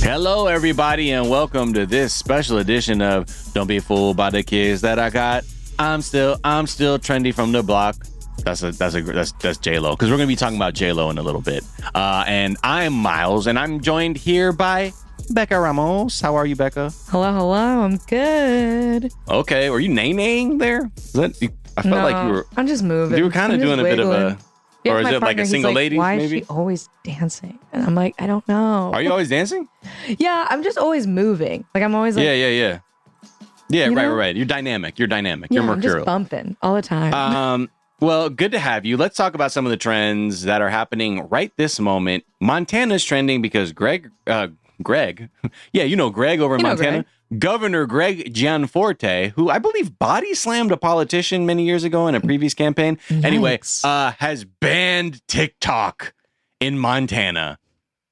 Hello, everybody, and welcome to this special edition of "Don't Be Fooled by the Kids That I Got." I'm still, I'm still trendy from the block. That's a, that's a, that's that's J Lo because we're gonna be talking about J Lo in a little bit. Uh, and I'm Miles, and I'm joined here by Becca Ramos. How are you, Becca? Hello, hello. I'm good. Okay, were you nay there? Is that? I felt no, like you were. I'm just moving. You were kind of doing a bit of a. Or is it like a single like, ladies? Why maybe? is she always dancing? And I'm like, I don't know. Are you always dancing? Yeah, I'm just always moving. Like I'm always like, yeah, yeah, yeah. Yeah, right, know? right, right. You're dynamic. You're dynamic. yeah, You're I'm mercurial. just bumping all the time. Um, well, good to have you. Let's talk about some of the trends that are happening right this moment. Montana's trending because Greg, uh, Greg, yeah, you know Greg over in You know Montana. Governor Greg Gianforte, who I believe body slammed a politician many years ago in a previous campaign, anyway, uh, has banned TikTok in Montana.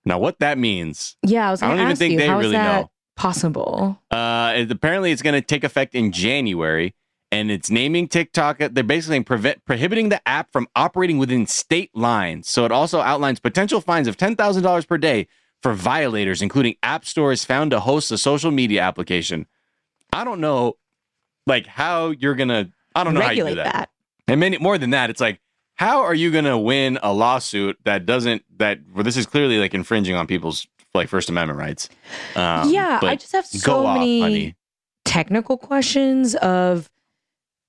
Now, what that means, yeah, I was I don't even think you, they really know. possible? uh, it- apparently, it's going to take effect in January, and it's naming TikTok. They're basically prevent, prohibiting the app from operating within state lines. So it also outlines potential fines of ten thousand dollars per day for violators, including app stores found to host a social media application. I don't know, like how you're gonna. I don't know Regulate how you do that. that. And many more than that, it's like, how are you gonna win a lawsuit that doesn't that? Well, this is clearly like infringing on people's like First Amendment rights. Um, yeah, I just have so many technical questions of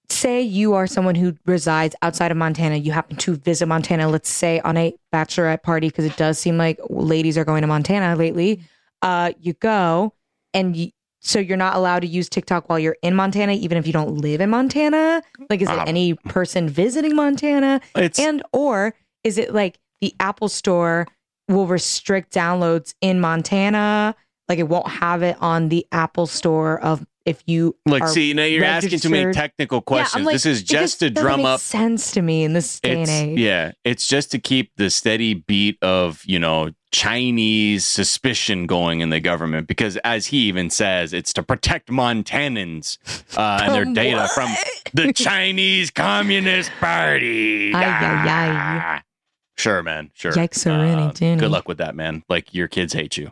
say you are someone who resides outside of Montana, you happen to visit Montana, let's say on a bachelorette party, because it does seem like ladies are going to Montana lately. Uh, you go and you, so you're not allowed to use TikTok while you're in Montana, even if you don't live in Montana. Like, is it Um, any person visiting Montana? It's And or is it like the Apple Store will restrict downloads in Montana? Like it won't have it on the Apple Store of if you like see now you're asking too many registered- technical Yeah, questions. like, this is just to drum up. sense to me in this day and age. yeah, it's just to keep the steady beat of you know Chinese suspicion going in the government because, as he even says, it's to protect Montanans uh, and their data what? from the Chinese Communist Party. Ay, ay, ay. Ah. Sure, man. Sure. Yikes Uh, good luck with that, man. Like your kids hate you.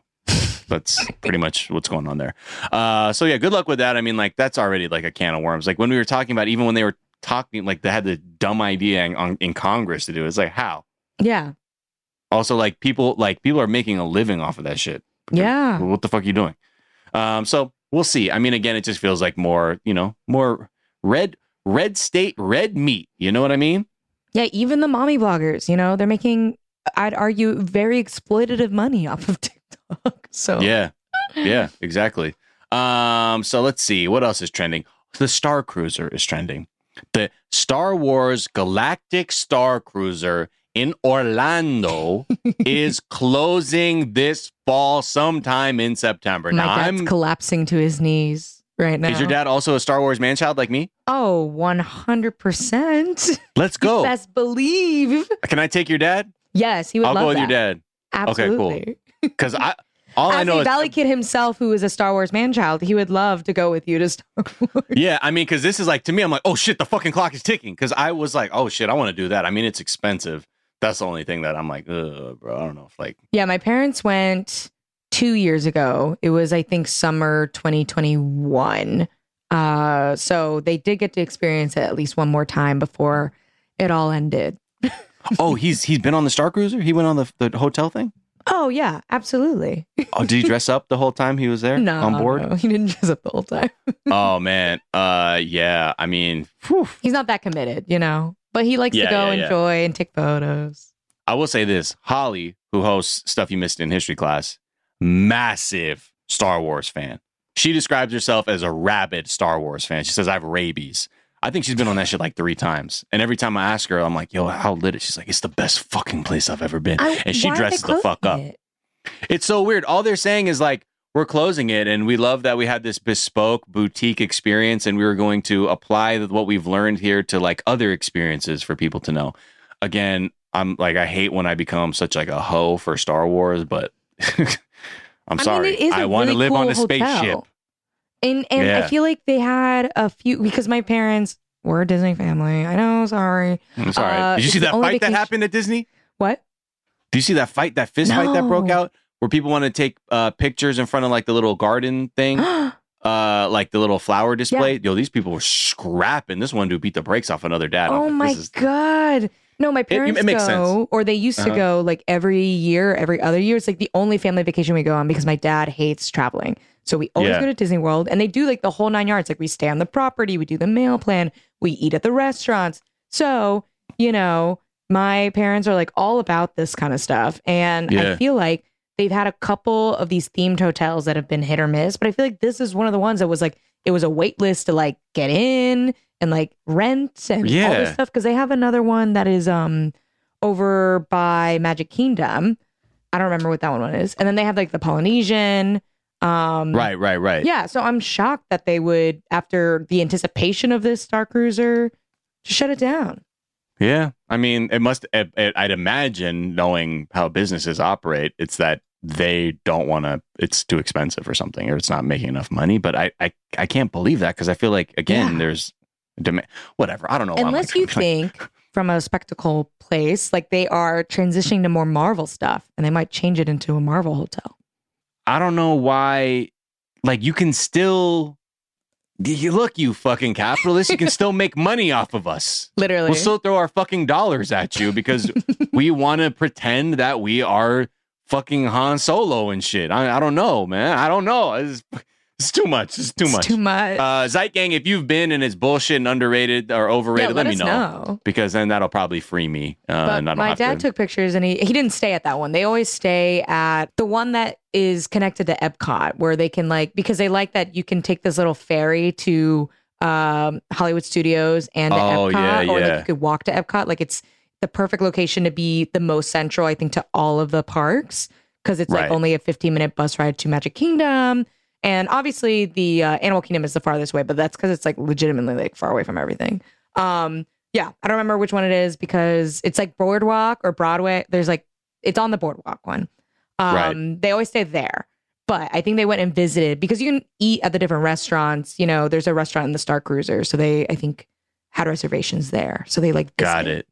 That's pretty much what's going on there. Uh, so yeah, good luck with that. I mean, like that's already like a can of worms. Like when we were talking about, even when they were talking, like they had the dumb idea in, on, in Congress to do. it. It's like how. Yeah. Also, like people, like people are making a living off of that shit. Yeah. What the fuck are you doing? Um, so we'll see. I mean, again, it just feels like more, you know, more red, red state, red meat. You know what I mean? Yeah. Even the mommy bloggers, you know, they're making, I'd argue, very exploitative money off of TikTok. So Yeah. yeah, exactly. Um, so let's see what else is trending. The Star Cruiser is trending. The Star Wars Galactic Star Cruiser in Orlando is closing this fall sometime in September. My now dad's I'm collapsing to his knees right now. is your dad also a Star Wars man child like me? Oh, 100%. Let's go. Best believe. Can I take your dad? Yes, he would I'll love go with that. your dad Absolutely. Because I all I know a is Valley kid himself who is a Star Wars man child, he would love to go with you to Star Wars. Yeah, I mean, because this is like to me, I'm like, oh shit, the fucking clock is ticking. Because I was like, oh shit, I want to do that. I mean, it's expensive. That's the only thing that I'm like, Ugh, bro. I don't know if like, Yeah, my parents went two years ago. It was, I think, summer 2021. Uh, so they did get to experience it at least one more time before it all ended. oh, he's he's been on the Star Cruiser. He went on the the hotel thing. Oh yeah, absolutely. Oh, did he dress up the whole time he was there No, on board? no, he didn't dress up the whole time. oh man, uh, yeah. I mean, whew. He's not that committed, you know. But he likes Yeah, to go yeah, yeah. enjoy and take photos. I will say this: Holly, who hosts stuff you missed in history class, massive Star Wars fan. She describes herself as a rabid Star Wars fan. She says, "I have rabies." I think she's been on that shit like three times. And every time I ask her, I'm like, "Yo, how lit it?" She's like, "It's the best fucking place I've ever been." I- and she why are they dresses the fuck up. it? It's so weird. All they're saying is like, we're closing it, and we love that we had this bespoke boutique experience, and we were going to apply what we've learned here to like other experiences for people to know. Again, I'm like, I hate when I become such like a hoe for Star Wars, but I'm I sorry. mean, it is a I want really to live cool on a hotel. spaceship. And and Yeah. I feel like they had a few because my parents were a Disney family. I know, sorry. I'm sorry. Uh, Did you see that fight that happened at Disney? What? Do you see that fight, that fist fight that broke out, where people want to take uh, pictures in front of like the little garden thing? uh like the little flower display. Yo, these people were scrapping. This one dude beat the brakes off another dad. Oh like, my is- god. No, my parents it makes go, sense. or they used to Uh-huh. go like every year, every other year. It's like the only family vacation we go on because my dad hates traveling. So we always Yeah. go to Disney World and they do like the whole nine yards. Like we stay on the property, we do the meal plan, we eat at the restaurants. So, you know, my parents are like all about this kind of stuff. And Yeah. I feel like they've had a couple of these themed hotels that have been hit or miss, but I feel like this is one of the ones that was like, it was a wait list to like get in and like rent and all this stuff. Cause they have another one that is um over by Magic Kingdom. I don't remember what that one is. And then they have like the Polynesian. Um right, right, right. yeah, so I'm shocked that they would, after the anticipation of this Star Cruiser, just shut it down. Yeah. I mean, it must, it, it, I'd imagine, knowing how businesses operate, it's that they don't want to, it's too expensive or something, or it's not making enough money. But I, I, I can't believe that because I feel like, again, Yeah. there's demand, whatever. I don't know. Unless like- you think from a spectacle place, like they are transitioning to more Marvel stuff and they might change it into a Marvel hotel. I don't know why. Like you can still, you look, you fucking capitalist. You can still make money off of us. Literally. We'll still throw our fucking dollars at you because we want to pretend that we are fucking Han Solo and shit. I, I don't know, man. I don't know. It's, it's too much. It's too It's much. too much. Uh, Zeitgang, if you've been and it's bullshit and underrated or overrated, Yeah, let, let me us know. know. because then that'll probably free me. Uh, but and I don't my dad to. took pictures and he, he didn't stay at that one. They always stay at the one that is connected to Epcot where they can like because they like that you can take this little ferry to um, Hollywood Studios and to Oh, Epcot yeah, or yeah. like you could walk to Epcot. Like it's the perfect location to be the most central, I think, to all of the parks because it's Right. like only a 15 minute bus ride to Magic Kingdom. And obviously the uh, Animal Kingdom is the farthest way, but that's because it's like legitimately like far away from everything. Um, yeah, I don't remember which one it is because it's like Boardwalk or Broadway. There's like it's on the Boardwalk one. Um, Right. They always stay there, but I think they went and visited because you can eat at the different restaurants. You know, there's a restaurant in the Star Cruiser, so they I think had reservations there. So they like Got it.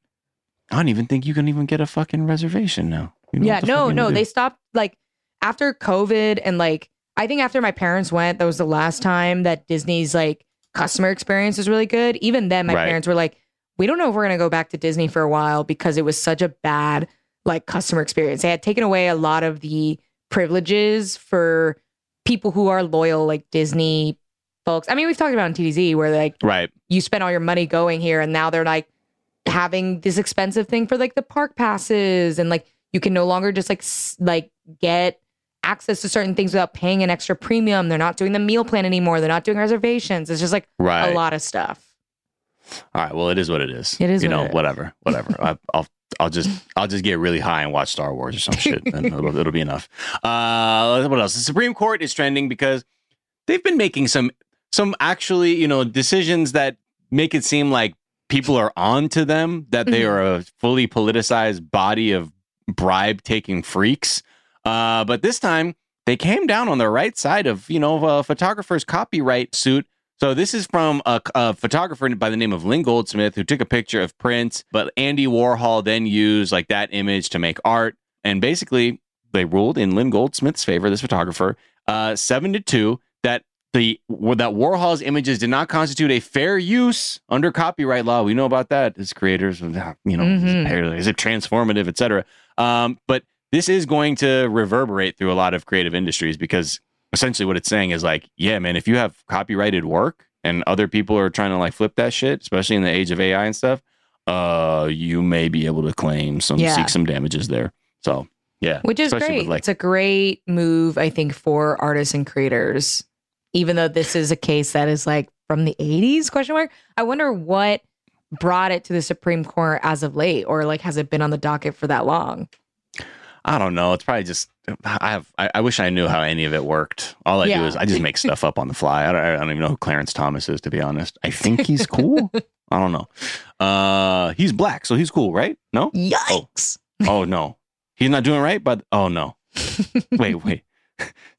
I don't even think you can even get a fucking reservation now. You know yeah, what the fuck no, no, they stopped like after COVID and like I think after my parents went, that was the last time that Disney's like customer experience was really good. Even then, my Right. parents were like, "We don't know if we're gonna go back to Disney for a while because it was such a bad like customer experience. They had taken away a lot of the privileges for people who are loyal like Disney folks. I mean, we've talked about on TDZ where like right. you spent all your money going here and now they're like having this expensive thing for like the park passes and like you can no longer just like s- like get access to certain things without paying an extra premium. They're not doing the meal plan anymore. They're not doing reservations. It's just like Right. a lot of stuff. All right. Well, it is what it is. It is You what know, it is. whatever, whatever. I, I'll I'll just I'll just get really high and watch Star Wars or some shit, and it'll, it'll be enough. Uh, what else? The Supreme Court is trending because they've been making some some actually you know decisions that make it seem like people are on to them that they Mhm. are a fully politicized body of bribe taking freaks. Uh, but this time they came down on the right side of you know a photographer's copyright suit. So this is from a, a photographer by the name of Lynn Goldsmith who took a picture of Prince, but Andy Warhol then used like that image to make art, and basically they ruled in Lynn Goldsmith's favor, this photographer, uh, seven to two, that the that Warhol's images did not constitute a fair use under copyright law. We know about that as creators, you know, Mhm. is it transformative, et cetera. Um, but this is going to reverberate through a lot of creative industries because essentially what it's saying is like, yeah, man, if you have copyrighted work and other people are trying to like flip that shit, especially in the age of AI and stuff, uh, you may be able to claim some Yeah. seek some damages there. So yeah, which is especially great. like it's a great move, I think, for artists and creators. Even though this is a case that is like from the '80s? Question mark. I wonder what brought it to the Supreme Court as of late, or like has it been on the docket for that long? I don't know. It's probably just I have. I, I wish I knew how any of it worked. All I do is I just make stuff up on the fly. I don't, I don't even know who Clarence Thomas is, to be honest. I think he's cool. I don't know. Uh, he's black, so he's cool, right? No. Yikes! Oh no, he's not doing right. But oh no, wait, wait.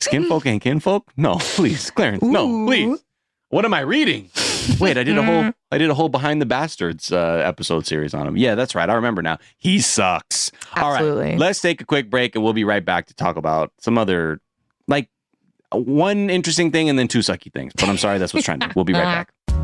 Skin folk and kinfolk? No, please, Clarence. No, please. What am I reading? Wait, I did a whole I did a whole behind the bastards uh, episode series on him. Yeah, that's right. I remember now. He sucks. All Absolutely. right, let's take a quick break and we'll be right back to talk about some other like one interesting thing and then two sucky things. But I'm sorry, that's what's trending. We'll be right back.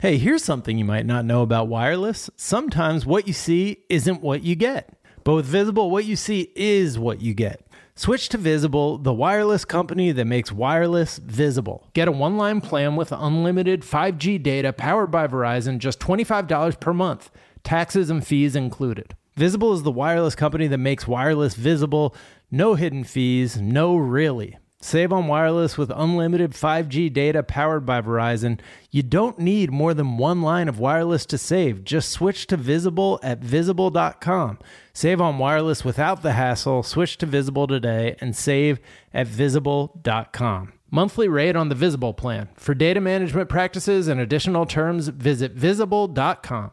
Hey, here's something you might not know about wireless. Sometimes what you see isn't what you get. But with Visible, what you see is what you get. Switch to Visible, the wireless company that makes wireless visible. Get a one line plan with unlimited 5G data powered by Verizon, just $25 per month, taxes and fees included. Visible is the wireless company that makes wireless visible. No hidden fees, no really. Save on wireless with unlimited 5G data powered by Verizon. You don't need more than one line of wireless to save. Just switch to Visible at visible.com. Save on wireless without the hassle. Switch to Visible today and save at visible.com. Monthly rate on the Visible plan. For data management practices and additional terms, visit visible.com.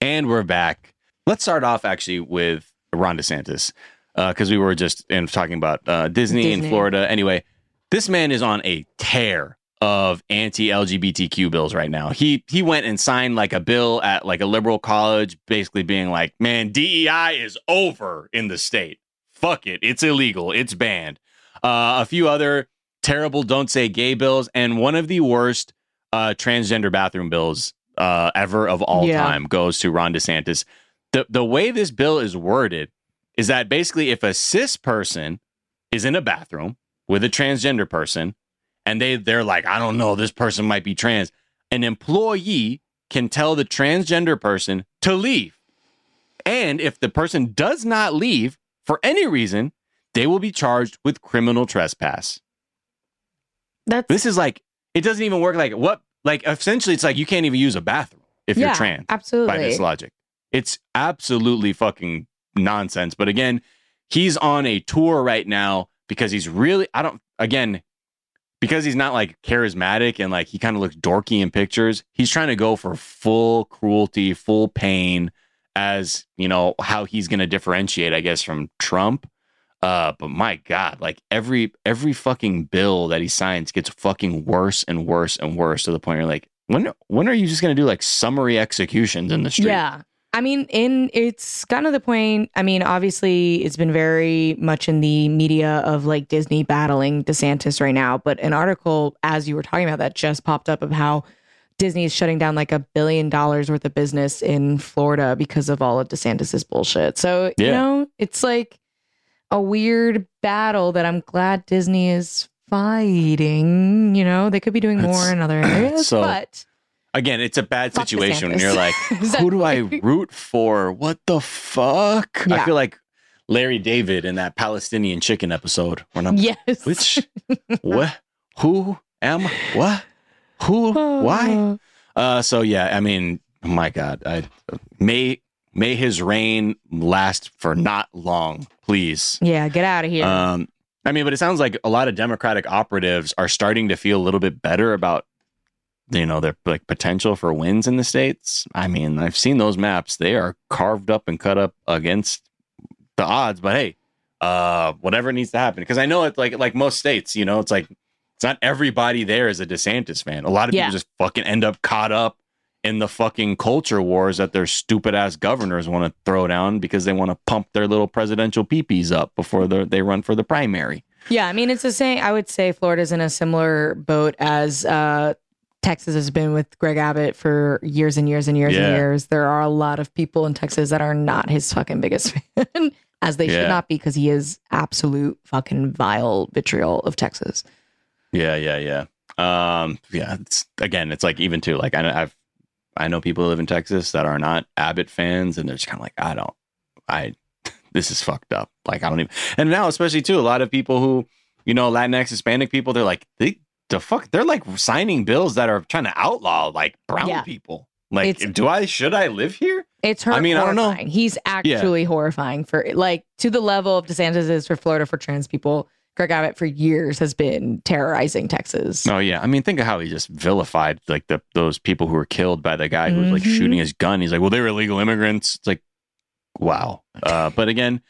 And we're back. Let's start off actually with Ron DeSantis because we were just in talking about uh, Disney, in Florida. Anyway, this man is on a tear of anti-LGBTQ bills right now. He he went and signed like a bill at like a liberal college, basically being like, "Man, DEI is over in the state. Fuck it, it's illegal, it's banned." Uh, a few other terrible "Don't Say Gay" bills, and one of the worst uh, transgender bathroom bills uh, ever of all Yeah. time goes to Ron DeSantis. The the way this bill is worded is that basically if a cis person is in a bathroom with a transgender person and they they're like, I don't know, this person might be trans, an employee can tell the transgender person to leave. And if the person does not leave for any reason, they will be charged with criminal trespass. That's This is like it doesn't even work like what like essentially it's like you can't even use a bathroom if yeah, you're trans Absolutely. by this logic. It's absolutely fucking nonsense. But again, he's on a tour right now because he's really I don't again because he's not like charismatic and like he kind of looks dorky in pictures. He's trying to go for full cruelty, full pain as, you know, how he's going to differentiate I guess from Trump. Uh but my god, like every every fucking bill that he signs gets fucking worse and worse and worse to the point where you're like when when are you just to do like summary executions in the street? Yeah. I mean, in it's kind of the point. I mean, obviously, it's been very much in the media of like Disney battling DeSantis right now. But an article, as you were talking about, that just popped up of how Disney is shutting down like a billion dollars worth of business in Florida because of all of DeSantis's bullshit. So you know, it's like a weird battle that I'm glad Disney is fighting. You know, they could be doing more It's- in other areas, so- but Again, it's a bad situation. When you're like, who do I root for? What the fuck? I feel like Larry David in that Palestinian chicken episode when I'm yes, which? What? Who am what? Who? Why? Uh so yeah, I mean, oh my god, I may may his reign last for not long, please. Yeah, get out of here. Um, I mean, but it sounds like a lot of Democratic operatives are starting to feel a little bit better about, you know, their like potential for wins in the states. I mean, I've seen those maps; they are carved up and cut up against the odds. But hey, uh, whatever needs to happen, because I know it's like like most states, you know, it's like it's not everybody there is a DeSantis fan. A lot of Yeah. people just fucking end up caught up in the fucking culture wars that their stupid ass governors want to throw down because they want to pump their little presidential peepees up before they they run for the primary. Yeah, I mean it's the same. I would say Florida's in a similar boat as uh, Texas has been with Greg Abbott for years and years and years Yeah. and years. There are a lot of people in Texas that are not his fucking biggest fan, as they Yeah. should not be, because he is absolute fucking vile vitriol of Texas. Yeah, yeah, yeah. Um, yeah. It's again, it's like even too like I I've I know people who live in Texas that are not Abbott fans, and they're just kind of like I don't, I this is fucked up. Like I don't even. And now, especially too, a lot of people who you know Latinx, Hispanic people, they're like they the fuck they're like signing bills that are trying to outlaw like brown Yeah. people. Like, It's- do I should I live here? It's her. I mean, I don't know. He's actually horrifying for like to the level of DeSantis is for Florida for trans people. Greg Abbott for years has been terrorizing Texas. Oh yeah, I mean, think of how he just vilified like the those people who were killed by the guy who was like Mhm. shooting his gun. He's like, well, they were illegal immigrants. It's like, wow. Uh, but again,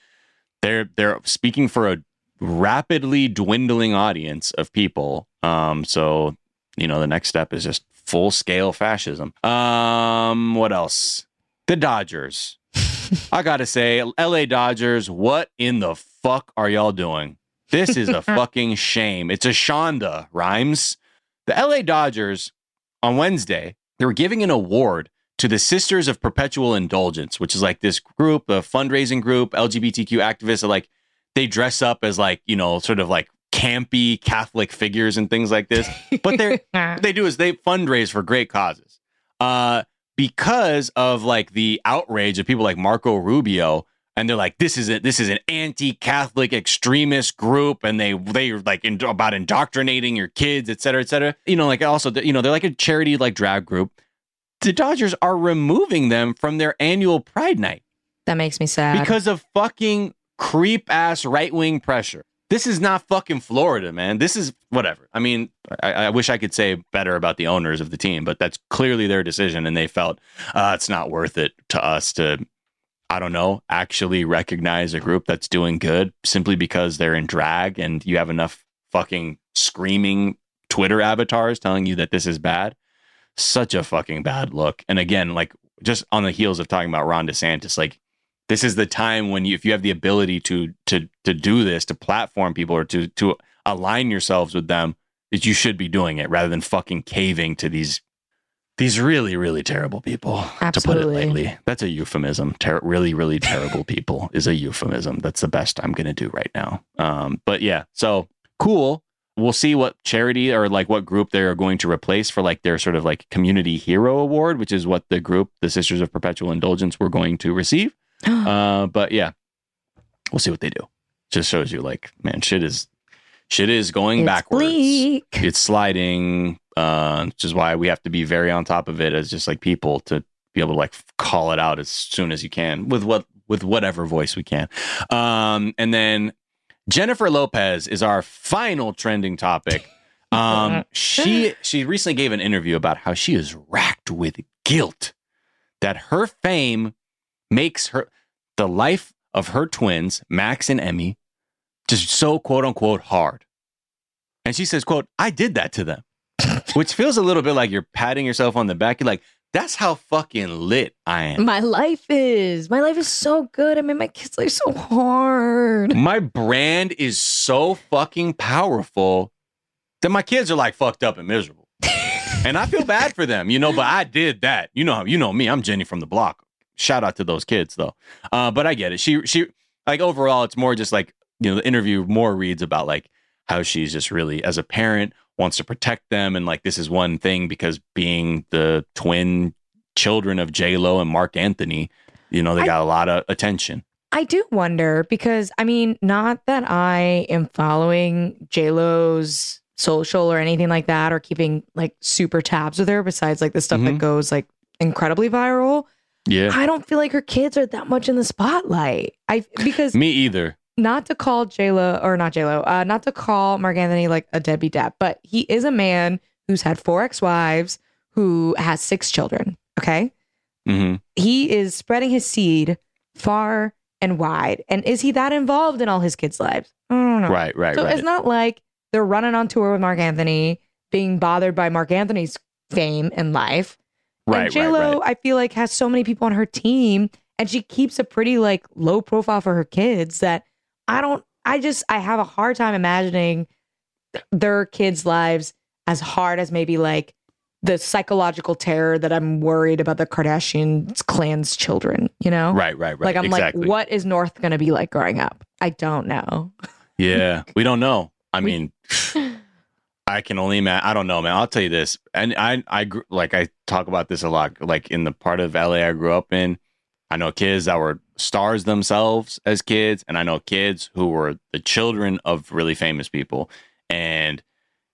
they're they're speaking for a rapidly dwindling audience of people. Um, so you know, the next step is just full scale fascism. Um, what else? The Dodgers. I gotta say, LA Dodgers, what in the fuck are y'all doing? This is a fucking shame. It's a Shonda Rhimes. The LA Dodgers on Wednesday, they were giving an award to the Sisters of Perpetual Indulgence, which is like this group, a fundraising group, LGBTQ activists are like they dress up as like, you know, sort of like campy Catholic figures and things like this. But they're what they do is they fundraise for great causes. Uh, because of like the outrage of people like Marco Rubio, and they're like, this is a, this is an anti-Catholic extremist group, and they they are like in, about indoctrinating your kids, et cetera, et cetera. You know, like also, you know, they're like a charity like drag group. The Dodgers are removing them from their annual Pride Night that makes me sad. because of fucking creep ass right wing pressure. This is not fucking Florida, man. This is whatever. I mean, I, I wish I could say better about the owners of the team, but that's clearly their decision, and they felt uh, it's not worth it to us to, I don't know, actually recognize a group that's doing good simply because they're in drag and you have enough fucking screaming Twitter avatars telling you that this is bad. Such a fucking bad look. And again, like just on the heels of talking about Ron DeSantis, like this is the time when you if you have the ability to to to do this to platform people or to to align yourselves with them that you should be doing it rather than fucking caving to these these really, really terrible people. Absolutely. To put it lightly, that's a euphemism. Ter- really, really terrible people is a euphemism. That's the best I'm going to do right now. Um, but yeah, so cool. We'll see what charity or like what group they're going to replace for like their sort of like community hero award, which is what the group, the Sisters of Perpetual Indulgence, were going to receive. uh, but yeah, we'll see what they do. Just shows you like, man, shit is shit is going It's backwards bleak. it's sliding uh which is why we have to be very on top of it as just like people to be able to like call it out as soon as you can with what with whatever voice we can. Um and then jennifer lopez is our final trending topic. Um she she recently gave an interview about how she is racked with guilt that her fame makes her the life of her twins max and emmy just so quote unquote hard. And she says, quote, I did that to them. Which feels a little bit like you're patting yourself on the back. You're like, that's how fucking lit I am. My life is. My life is so good. I mean, my kids' are so hard. My brand is so fucking powerful that my kids are like fucked up and miserable. and I feel bad for them, you know, but I did that. You know, you know me. I'm Jenny from the block. Shout out to those kids though. Uh, but I get it. She she like overall it's more just like, you know, the interview more reads about like how she's just really as a parent wants to protect them and like this is one thing because being the twin children of J Lo and Marc Anthony, you know, they I- got a lot of attention. I do wonder because I mean, not that I am following J Lo's social or anything like that, or keeping like super tabs with her. Besides, like the stuff that Mhm. goes like incredibly viral. Yeah. I don't feel like her kids are that much in the spotlight. I because Me either. Not to call J Lo or not J Lo, uh, not to call Marc Anthony like a Debbie dad, but he is a man who's had four ex wives, who has six children. Okay, hmm he is spreading his seed far and wide, and is he that involved in all his kids' lives? I don't know. Right, right, so right. it's not like they're running on tour with Marc Anthony, being bothered by Marc Anthony's fame and life. Right, and J Lo, right, right. I feel like has so many people on her team, and she keeps a pretty like low profile for her kids that I don't. I just I have a hard time imagining th- their kids' lives as hard as maybe like the psychological terror that I'm worried about the Kardashian clan's children. You know, Right, right, right. Like I'm exactly. like, what is North going to be like growing up? I don't know. Yeah, we don't know. I mean, I can only imagine. I don't know, man. I'll tell you this, and I, I like I talk about this a lot. Like in the part of LA I grew up in, I know kids that were stars themselves as kids, and I know kids who were the children of really famous people. And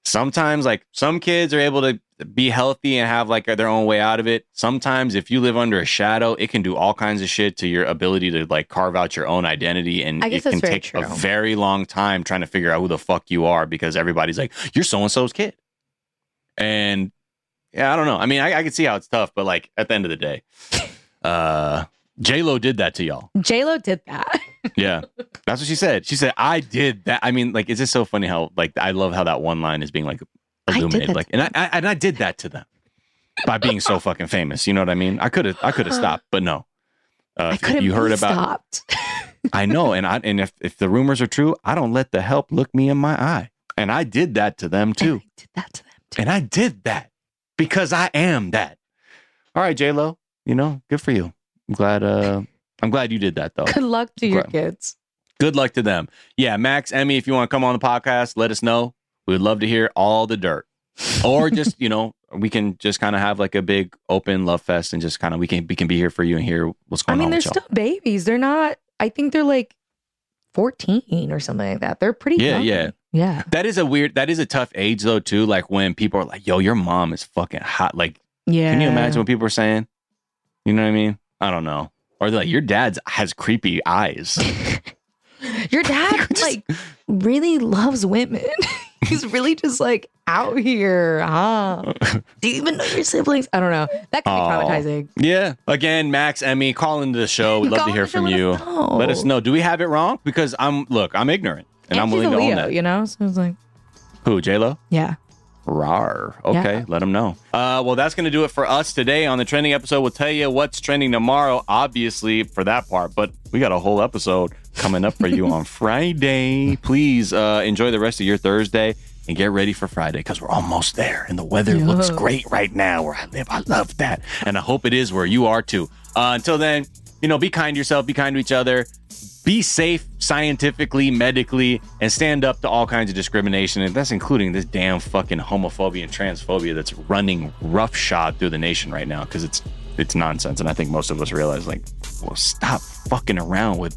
sometimes, like some kids are able to be healthy and have like their own way out of it. Sometimes, if you live under a shadow, it can do all kinds of shit to your ability to like carve out your own identity, and I guess it can take a very long time trying to figure out who the fuck you are because everybody's like, "You're so and so's kid," and yeah, I don't know. I mean, I, I can see how it's tough, but like at the end of the day, uh, J Lo did that to y'all. J Lo did that. Yeah, that's what she said. She said, "I did that." I mean, like, it's just so funny how like I love how that one line is being like illuminated, like, and I, I and I did that to them by being so fucking famous. You know what I mean? I could have I could have stopped, but no. Uh, I if couldn't. you heard about stopped. I know, and I and if if the rumors are true, I don't let the help look me in my eye, and I did that to them too, And I did that to them too. and I did that because I am that. All right, J Lo, you know, good for you. I'm glad. Uh, I'm glad you did that though. Good luck to your kids. Good luck to them. Yeah, Max, Emmy, if you want to come on the podcast, let us know. We would love to hear all the dirt, or just you know, we can just kind of have like a big open love fest and just kind of we can we can be here for you and hear what's going on. I mean, on they're with y'all. still babies. They're not. I think they're like fourteen or something like that. They're pretty. Yeah, young. yeah. yeah. That is a weird. That is a tough age though too. Like when people are like, "Yo, your mom is fucking hot." Like, Yeah. can you imagine what people are saying? You know what I mean? I don't know. Or they're like, "Your dad's has creepy eyes." Your dad Just- like really loves women. He's really just like out here, huh? Do you even know your siblings? I don't know. That could be traumatizing. yeah. Again, Max, Emmy, call into the show. We'd love to hear from you. us. Let us know. Do we have it wrong? Because I'm look, I'm ignorant, and, I'm willing to own Leo, that. you know. So it's like, Who, J Lo? yeah. Rar. Okay, Yeah. let them know. Uh, well, that's going to do it for us today on the trending episode. We'll tell you what's trending tomorrow, obviously, for that part, but we got a whole episode coming up for you on Friday. Please uh, enjoy the rest of your Thursday. and get ready for Friday because we're almost there and the weather looks great right now where I live. I love that. And I hope it is where you are too. Uh, until then, you know, be kind to yourself, be kind to each other, be safe scientifically, medically, and stand up to all kinds of discrimination. And that's including this damn fucking homophobia and transphobia that's running roughshod through the nation right now because it's it's nonsense. And I think most of us realize, like, well, stop fucking around with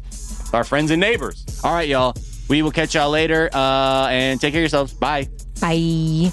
our friends and neighbors. All right, y'all. We will catch y'all later. Uh, and take care of yourselves. Bye. Bye.